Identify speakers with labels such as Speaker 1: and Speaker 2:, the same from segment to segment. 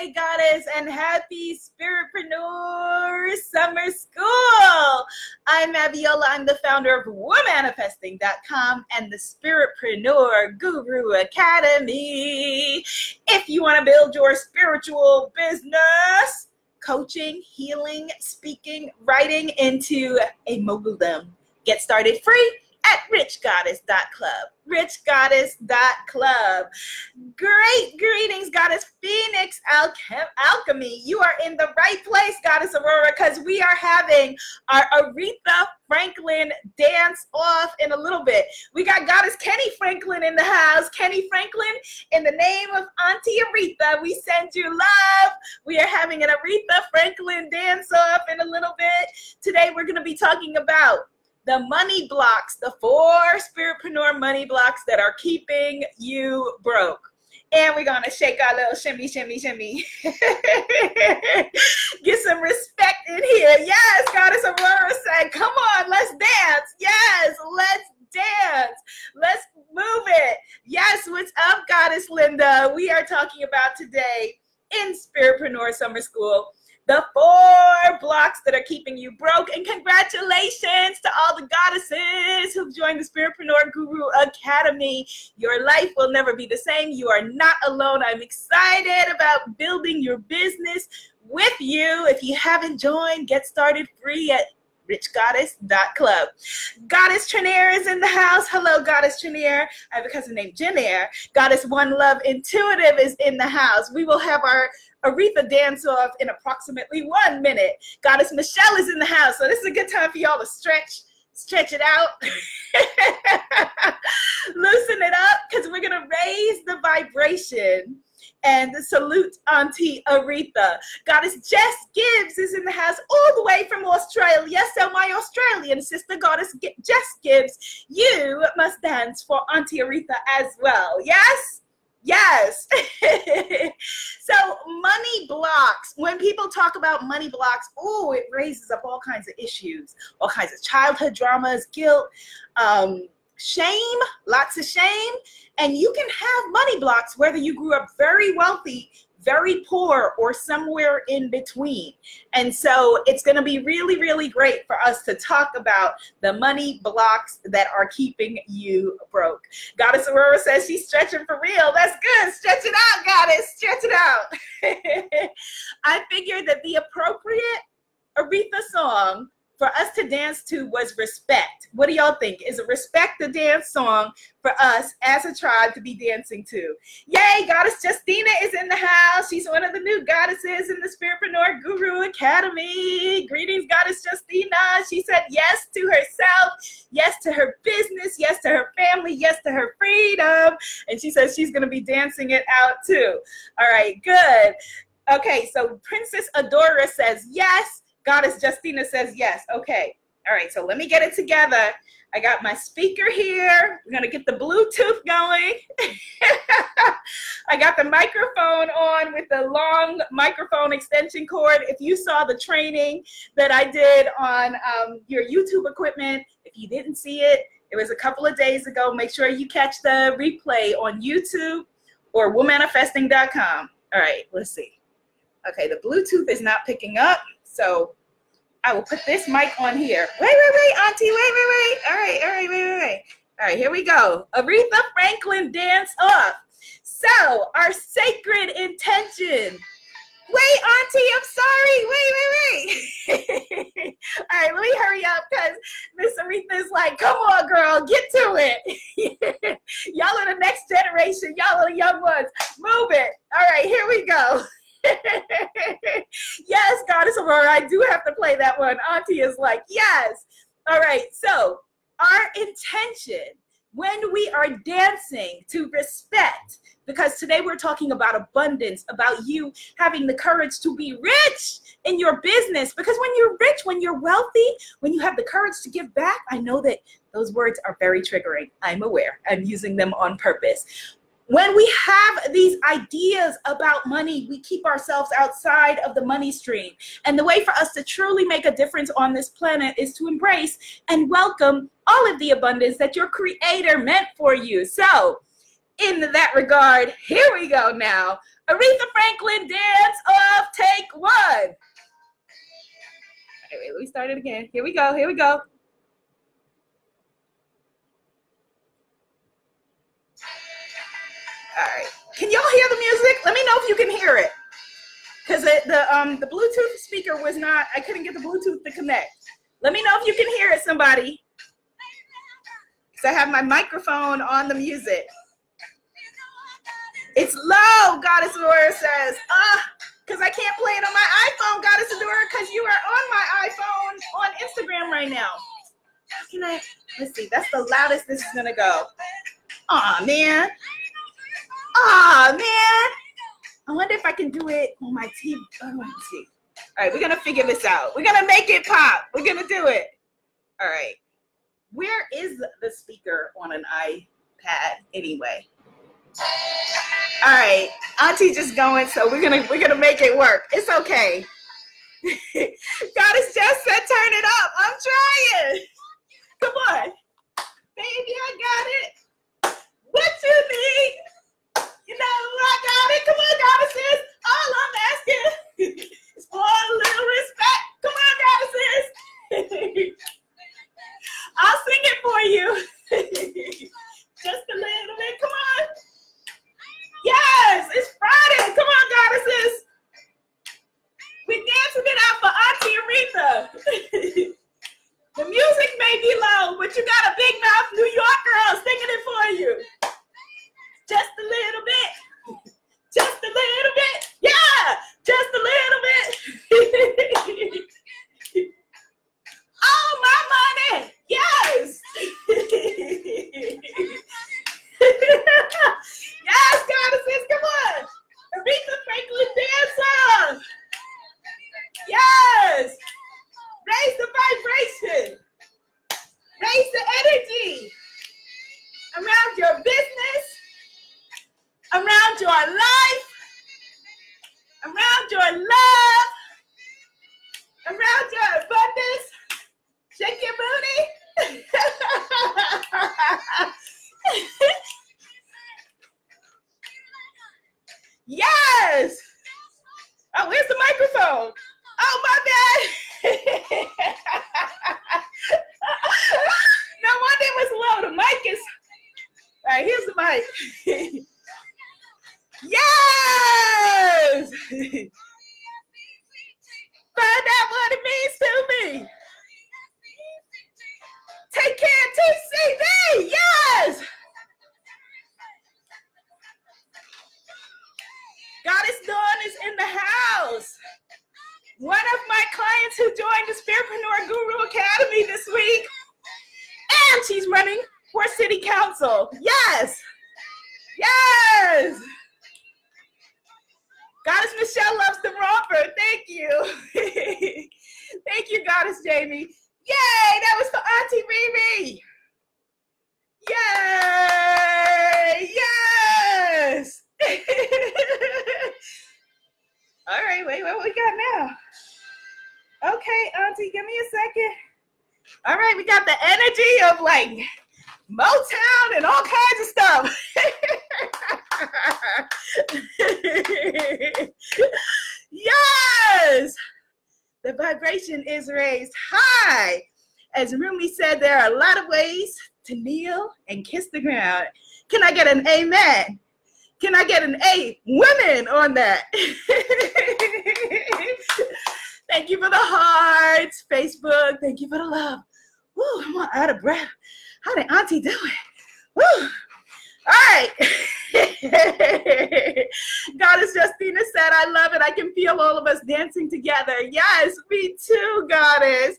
Speaker 1: Yay, Goddess, and happy Spiritpreneur Summer School. I'm Abiola. I'm the founder of Womanifesting.com and the Spiritpreneur Guru Academy. If you want to build your spiritual business, coaching, healing, speaking, writing into a moguldom, get started free at richgoddess.club. Richgoddess.club. Great greetings, Goddess Phoenix Alchem- Alchemy. You are in the right place, Goddess Aurora, because we are having our Aretha Franklin dance off in a little bit. We got Goddess Kenny Franklin in the house. Kenny Franklin, in the name of Auntie Aretha, we send you love. We are having an Aretha Franklin dance off in a little bit. Today, we're going to be talking about the money blocks, the four spiritpreneur money blocks that are keeping you broke. And we're gonna shake our little shimmy, shimmy, shimmy. Get some respect in here. Yes, Goddess Aurora said, come on, let's dance. Yes, let's dance. Let's move it. Yes, what's up, Goddess Linda? We are talking about today in Spiritpreneur Summer School the four blocks that are keeping you broke. And congratulations to all the goddesses who've joined the Spiritpreneur Guru Academy. Your life will never be the same. You are not alone. I'm excited about building your business with you. If you haven't joined, get started free at richgoddess.club. Goddess Trinair is in the house. Hello, Goddess Trinair. I have a cousin named Janair. Goddess One Love Intuitive is in the house. We will have our Aretha dance off in approximately one minute. Goddess Michelle is in the house, so this is a good time for y'all to stretch, stretch it out, loosen it up, because we're gonna raise the vibration and salute Auntie Aretha. Goddess Jess Gibbs is in the house all the way from Australia. Yes, so, my Australian sister, Goddess Jess Gibbs, you must dance for Auntie Aretha as well. Yes? Yes. so money blocks. When people talk about money blocks, oh, it raises up all kinds of issues, all kinds of childhood dramas, guilt, um, shame, lots of shame. And you can have money blocks whether you grew up very wealthy very poor or somewhere in between. And so it's going to be really, really great for us to talk about the money blocks that are keeping you broke. Goddess Aurora says she's stretching for real. That's good. Stretch it out, Goddess. Stretch it out. I figured that the appropriate Aretha song for us to dance to was respect. What do y'all think? Is a respect the dance song for us as a tribe to be dancing to? Yay, Goddess Justina is in the house. She's one of the new goddesses in the Spiritpreneur Guru Academy. Greetings, Goddess Justina. She said yes to herself, yes to her business, yes to her family, yes to her freedom. And she says she's going to be dancing it out too. All right, good. Okay, so Princess Adora says yes. Goddess Justina says yes. Okay. All right. So let me get it together. I got my speaker here. We're going to get the Bluetooth going. I got the microphone on with the long microphone extension cord. If you saw the training that I did on um, your YouTube equipment, if you didn't see it, it was a couple of days ago. Make sure you catch the replay on YouTube or womanifesting.com. All right, let's see. Okay, the Bluetooth is not picking up. So I will put this mic on here. Wait, wait, wait, Auntie, wait, wait, wait. All right, all right, wait, wait, wait. All right, here we go. Aretha Franklin dance off. So, our sacred intention. Wait, Auntie, I'm sorry. Wait, wait, wait. all right, let me hurry up because Miss Aretha is like, come on, girl, get to it. Y'all are the next generation. Y'all are the young ones. Move it. All right, here we go. yes, I do have to play that one. Auntie is like, yes. All right, so our intention when we are dancing to respect, because today we're talking about abundance, about you having the courage to be rich in your business. Because when you're rich, when you're wealthy, when you have the courage to give back, I know that those words are very triggering. I'm aware. I'm using them on purpose when we have these ideas about money, we keep ourselves outside of the money stream. And the way for us to truly make a difference on this planet is to embrace and welcome all of the abundance that your creator meant for you. So, in that regard, here we go now. Aretha Franklin dance of take one. wait, let me start it again. Here we go. Here we go. Can y'all hear the music? Let me know if you can hear it. Because the um the Bluetooth speaker was not, I couldn't get the Bluetooth to connect. Let me know if you can hear it, somebody. Because I have my microphone on the music. It's low, Goddess Aurora says. Ah, because I can't play it on my iPhone, Goddess Aurora, because you are on my iPhone on Instagram right now. Can I? Let's see. That's the loudest this is gonna go. Aw, man. Aw, man. I wonder if I can do it on my TV. Oh, let's see. All right, we're gonna figure this out. We're gonna make it pop. We're gonna do it. All right. Where is the speaker on an iPad anyway? All right, Auntie just going, so we're gonna we're gonna make it work. It's okay. Goddess just said turn it up. I'm trying. Come on, baby, I got it. What you need? You know I got it. Come on, goddesses. All I'm asking is for a little respect. Come on, goddesses. I'll sing it for you. Just a little bit. Come on. Yes, it's Friday. Come on, love, One of my clients who joined the Spiritpreneur Guru Academy this week, and she's running for city council. Yes. Yes. Goddess Michelle loves the romper. Thank you. Thank you, Goddess Jamie. Yay! That was for Auntie Riri. Yay! Yes! All right, wait, what we got now? Okay, Auntie, give me a second. All right, we got the energy of like Motown and all kinds of stuff. yes! The vibration is raised high. As Rumi said, there are a lot of ways to kneel and kiss the ground. Can I get an amen? Can I get an A women on that? Thank you for the hearts, Facebook. Thank you for the love. Woo, I'm out of breath. How did Auntie do it? Woo. All right. Goddess Justina said, I love it. I can feel all of us dancing together. Yes, me too, Goddess.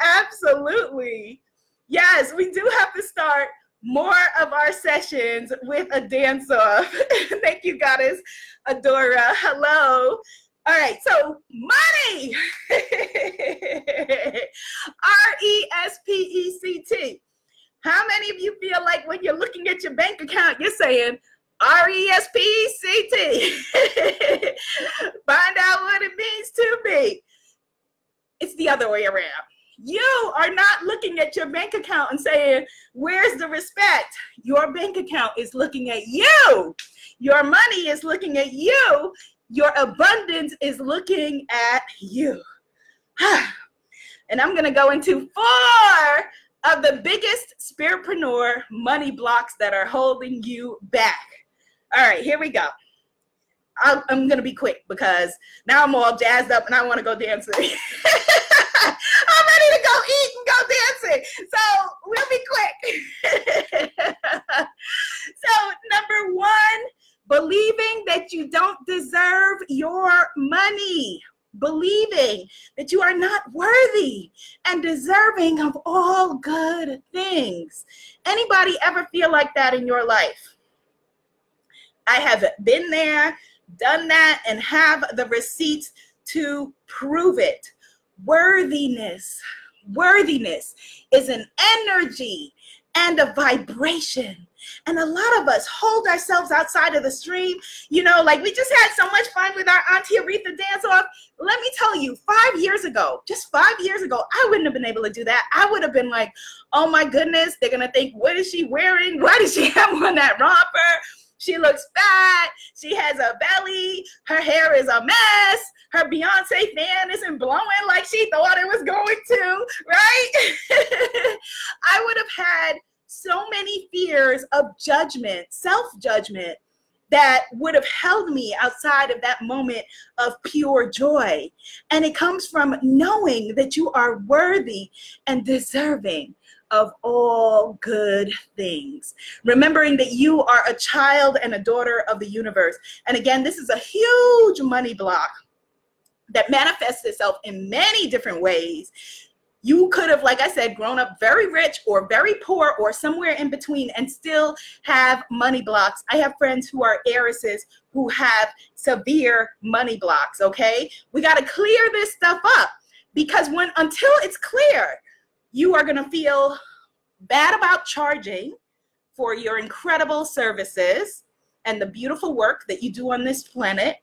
Speaker 1: Absolutely. Yes, we do have to start more of our sessions with a dance off. Thank you, Goddess Adora. Hello. All right, so money. R E S P E C T. How many of you feel like when you're looking at your bank account, you're saying R E S P E C T? Find out what it means to me. It's the other way around. You are not looking at your bank account and saying, Where's the respect? Your bank account is looking at you. Your money is looking at you. Your abundance is looking at you. and I'm going to go into four of the biggest spiritpreneur money blocks that are holding you back. All right, here we go. i am going to be quick because now I'm all jazzed up and I want to go dancing. I'm ready to go eat and go dancing. So we'll be quick. so, number one, believing that you don't deserve your money believing that you are not worthy and deserving of all good things. Anybody ever feel like that in your life? I have been there, done that, and have the receipts to prove it. Worthiness, worthiness is an energy and a vibration and a lot of us hold ourselves outside of the stream. You know, like we just had so much fun with our Auntie Aretha dance off. Let me tell you, five years ago, just five years ago, I wouldn't have been able to do that. I would have been like, oh my goodness, they're going to think, what is she wearing? Why does she have on that romper? She looks fat. She has a belly. Her hair is a mess. Her Beyonce fan isn't blowing like she thought it was going to, right? I would have had so many fears of judgment, self judgment, that would have held me outside of that moment of pure joy. And it comes from knowing that you are worthy and deserving of all good things. Remembering that you are a child and a daughter of the universe. And again, this is a huge money block that manifests itself in many different ways you could have, like I said, grown up very rich or very poor or somewhere in between and still have money blocks. I have friends who are heiresses who have severe money blocks, okay? We got to clear this stuff up because when until it's clear, you are going to feel bad about charging for your incredible services and the beautiful work that you do on this planet.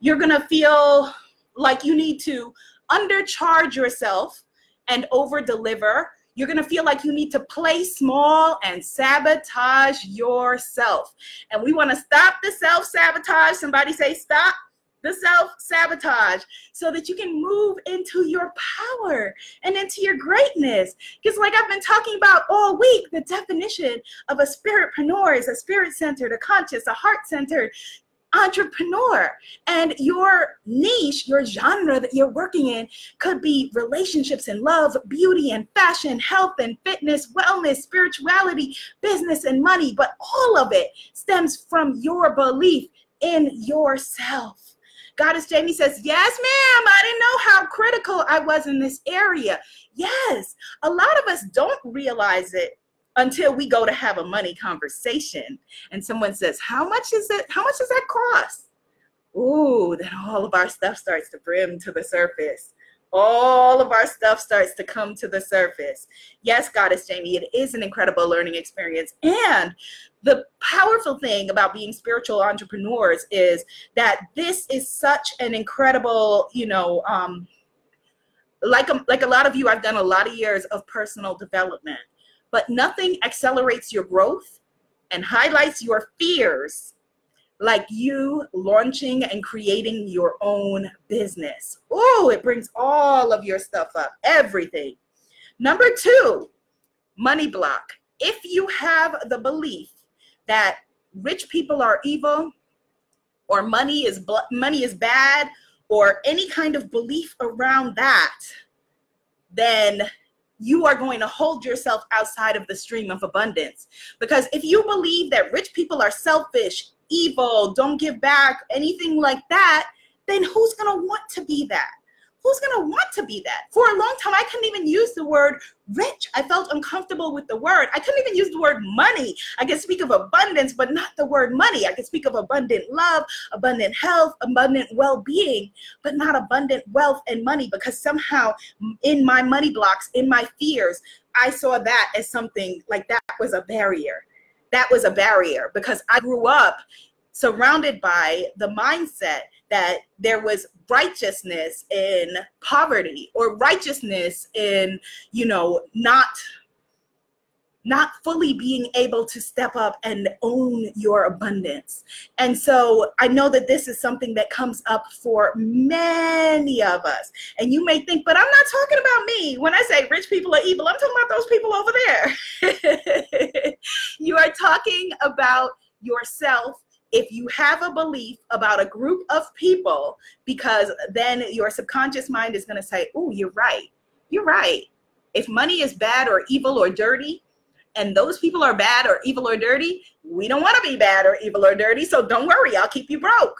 Speaker 1: You're going to feel like you need to undercharge yourself and over deliver. You're going to feel like you need to play small and sabotage yourself. And we want to stop the self sabotage. Somebody say, stop the self sabotage so that you can move into your power and into your greatness. Because, like I've been talking about all week, the definition of a spiritpreneur is a spirit centered, a conscious, a heart centered, entrepreneur and your niche, your genre that you're working in could be relationships and love, beauty and fashion, health and fitness, wellness, spirituality, business and money. But all of it stems from your belief in yourself. Goddess Jamie says, Yes, ma'am. I didn't know how critical I was in this area. Yes, a lot of us don't realize it until we go to have a money conversation and someone says, How much is it? How much does that cost? Ooh, then all of our stuff starts to brim to the surface. All of our stuff starts to come to the surface. Yes, Goddess Jamie, it is an incredible learning experience. And the powerful thing about being spiritual entrepreneurs is that this is such an incredible, you know, um, like a, like a lot of you, I've done a lot of years of personal development but nothing accelerates your growth and highlights your fears like you launching and creating your own business. Oh, it brings all of your stuff up, everything. Number two, money block. If you have the belief that rich people are evil or money is money is bad or any kind of belief around that, then you are going to hold yourself outside of the stream of abundance. Because if you believe that rich people are selfish, evil, don't give back, anything like that, then who's going to want to be that? Who's going to want to be that? For a long time, I couldn't even use the word rich. I felt uncomfortable with the word. I couldn't even use the word money. I could speak of abundance, but not the word money. I could speak of abundant love, abundant health, abundant well being, but not abundant wealth and money because somehow in my money blocks, in my fears, I saw that as something like that was a barrier. That was a barrier because I grew up surrounded by the mindset that there was righteousness in poverty or righteousness in, you know, not not fully being able to step up and own your abundance. And so I know that this is something that comes up for many of us. And you may think, but I'm not talking about me. When I say rich people are evil, I'm talking about those people over there. you are talking about yourself if you have a belief about a group of people, because then your subconscious mind is going to say, Oh, you're right. You're right. If money is bad or evil or dirty, and those people are bad or evil or dirty, we don't want to be bad or evil or dirty. So don't worry, I'll keep you broke.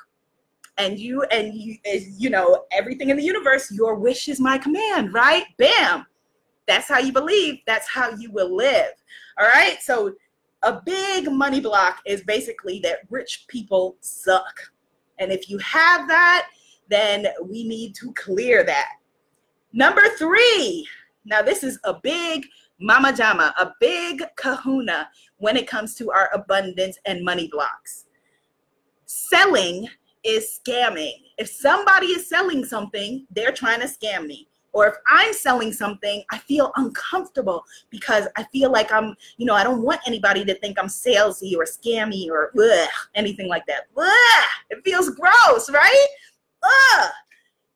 Speaker 1: And you and you, you know, everything in the universe, your wish is my command, right? Bam. That's how you believe. That's how you will live. All right. So a big money block is basically that rich people suck. And if you have that, then we need to clear that. Number three. Now, this is a big mama jama, a big kahuna when it comes to our abundance and money blocks. Selling is scamming. If somebody is selling something, they're trying to scam me or if I'm selling something, I feel uncomfortable because I feel like I'm, you know, I don't want anybody to think I'm salesy or scammy or ugh, anything like that. Ugh, it feels gross, right? Ugh.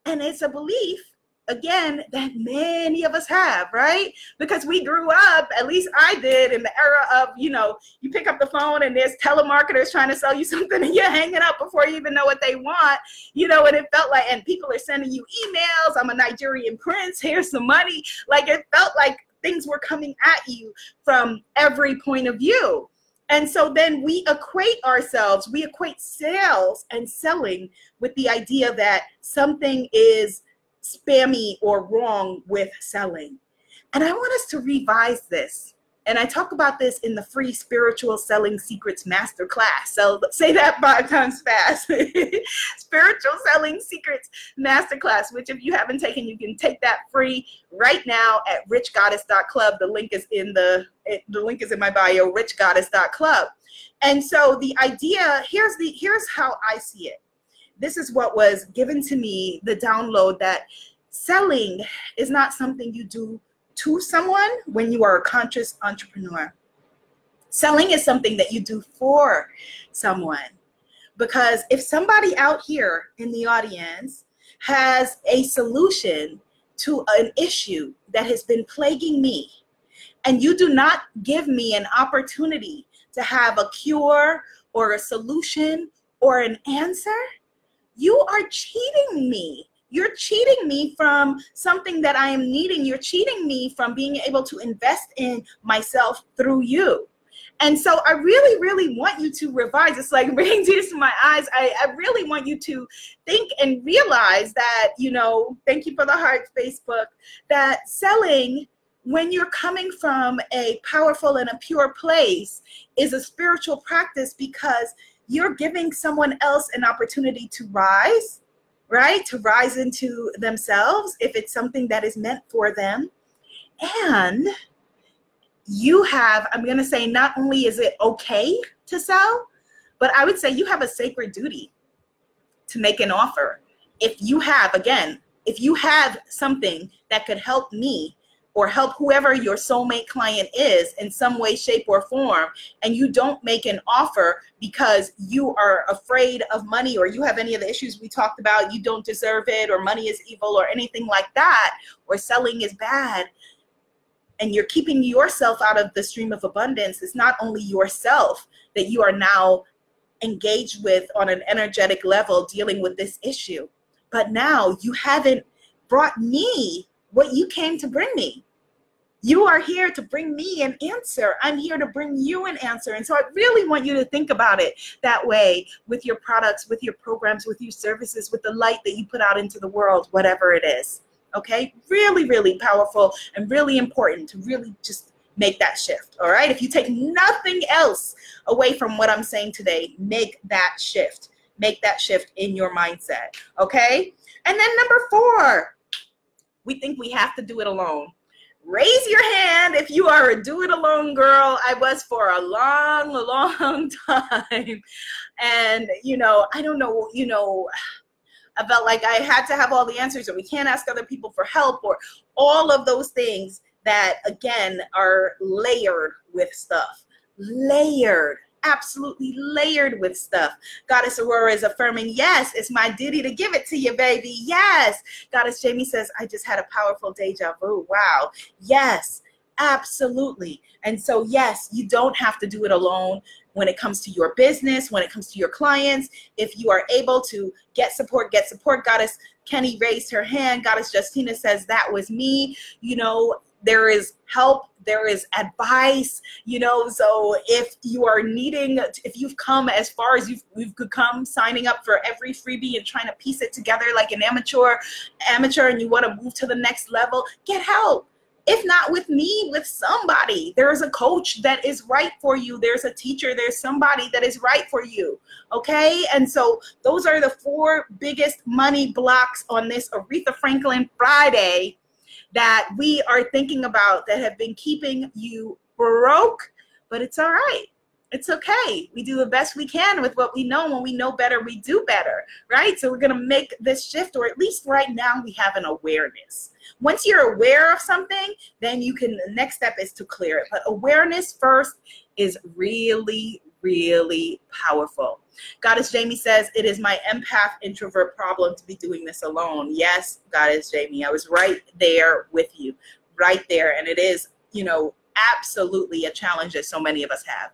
Speaker 1: And it's a belief again that many of us have right? Because we grew up at least i did in the era of you know you pick up the phone and there's telemarketers trying to sell you something and you're hanging up before you even know what they want you know and it felt like and people are sending you emails i'm a nigerian prince here's some money. Like it felt like things were coming at you from every point of view. And so then we equate ourselves, we equate sales and selling with the idea that something is spammy or wrong with selling. And I want us to revise this. And I talk about this in the free spiritual selling secrets masterclass. So say that five times fast. spiritual selling secrets masterclass, which if you haven't taken, you can take that free right now at richgoddess.club. The link is in the the link is in my bio, richgoddess.club. And so the idea, here's the here's how I see it this is what was given to me the download that selling is not something you do to someone when you are a conscious entrepreneur. Selling is something that you do for someone. Because if somebody out here in the audience has a solution to an issue that has been plaguing me, and you do not give me an opportunity to have a cure or a solution or an answer, you are cheating me. You're cheating me from something that I am needing. You're cheating me from being able to invest in myself through you. And so I really, really want you to revise. It's like bringing tears to my eyes. I, I really want you to think and realize that, you know, thank you for the heart, Facebook, that selling when you're coming from a powerful and a pure place is a spiritual practice because you're giving someone else an opportunity to rise, right? To rise into themselves if it's something that is meant for them. And you have, I'm going to say, not only is it okay to sell, but I would say you have a sacred duty to make an offer. If you have, again, if you have something that could help me or help whoever your soulmate client is in some way, shape, or form, and you don't make an offer because you are afraid of money or you have any of the issues we talked about, you don't deserve it, or money is evil, or anything like that, or selling is bad, and you're keeping yourself out of the stream of abundance, it's not only yourself that you are now engaged with on an energetic level dealing with this issue, but now you haven't brought me what you came to bring me. You are here to bring me an answer. I'm here to bring you an answer. And so I really want you to think about it that way with your products, with your programs, with your services, with the light that you put out into the world, whatever it is. Okay? Really, really powerful and really important to really just make that shift. All right? If you take nothing else away from what I'm saying today, make that shift. Make that shift in your mindset. Okay? And then number four, we think we have to do it alone raise your hand if you are a do it alone girl. I was for a long, long time. And, you know, I don't know, you know, I felt like I had to have all the answers, or we can't ask other people for help, or all of those things that, again, are layered with stuff. Layered absolutely layered with stuff. Goddess Aurora is affirming, yes, it's my duty to give it to you, baby. Yes. Goddess Jamie says, I just had a powerful deja vu. Wow. Yes, absolutely. And so, yes, you don't have to do it alone when it comes to your business, when it comes to your clients. If you are able to get support, get support. Goddess Kenny raised her hand. Goddess Justina says, that was me. You know, there is help there is advice you know so if you are needing if you've come as far as you've, you've come signing up for every freebie and trying to piece it together like an amateur amateur and you want to move to the next level get help. If not with me with somebody. There's a coach that is right for you. There's a teacher. There's somebody that is right for you okay? And so those are the four biggest money blocks on this aretha franklin friday that we are thinking about that have been keeping you broke, but it's all right. It's okay. We do the best we can with what we know. When we know better, we do better, right? So we're going to make this shift, or at least right now, we have an awareness. Once you're aware of something, then you can, the next step is to clear it. But awareness first is really, really powerful. Goddess Jamie says, It is my empath introvert problem to be doing this alone. Yes, Goddess Jamie, I was right there with you, right there. And it is, you know, absolutely a challenge that so many of us have.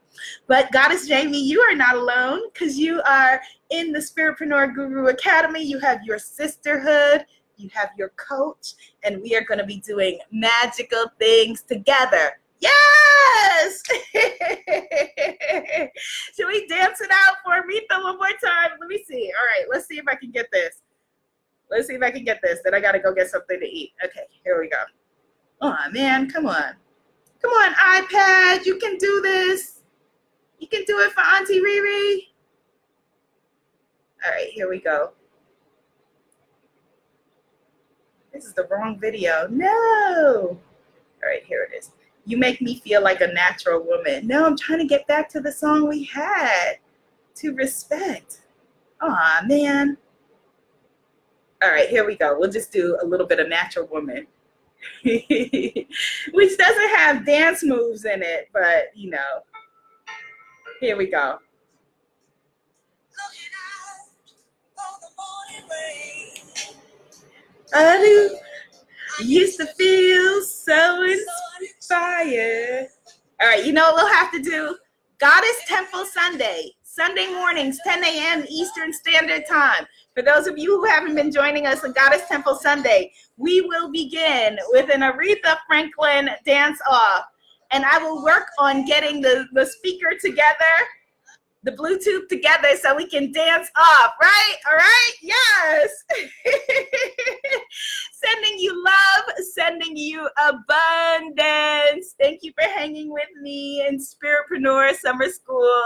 Speaker 1: But Goddess Jamie, you are not alone because you are in the Spiritpreneur Guru Academy. You have your sisterhood, you have your coach, and we are going to be doing magical things together. Yes! Should we dance it out for Aretha one more time? Let me see. All right, let's see if I can get this. Let's see if I can get this. Then I got to go get something to eat. Okay, here we go. Oh, man, come on. Come on, iPad. You can do this. You can do it for Auntie Riri. All right, here we go. This is the wrong video. No. All right, here it is you make me feel like a natural woman. No, I'm trying to get back to the song we had to respect. Aw, man. All right, here we go. We'll just do a little bit of natural woman, which doesn't have dance moves in it, but you know, here we go. I do used to feel so inspired. All right, you know what we'll have to do? Goddess Temple Sunday, Sunday mornings, 10 a.m. Eastern Standard Time. For those of you who haven't been joining us on Goddess Temple Sunday, we will begin with an Aretha Franklin dance off. And I will work on getting the, the speaker together the Bluetooth together so we can dance off, right? All right? Yes. sending you love, sending you abundance. Thank you for hanging with me in Spiritpreneur Summer School.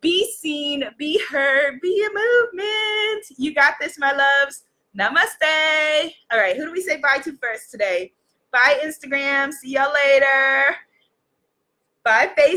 Speaker 1: Be seen, be heard, be a movement. You got this, my loves. Namaste. All right, who do we say bye to first today? Bye, Instagram. See y'all later. Bye, Facebook.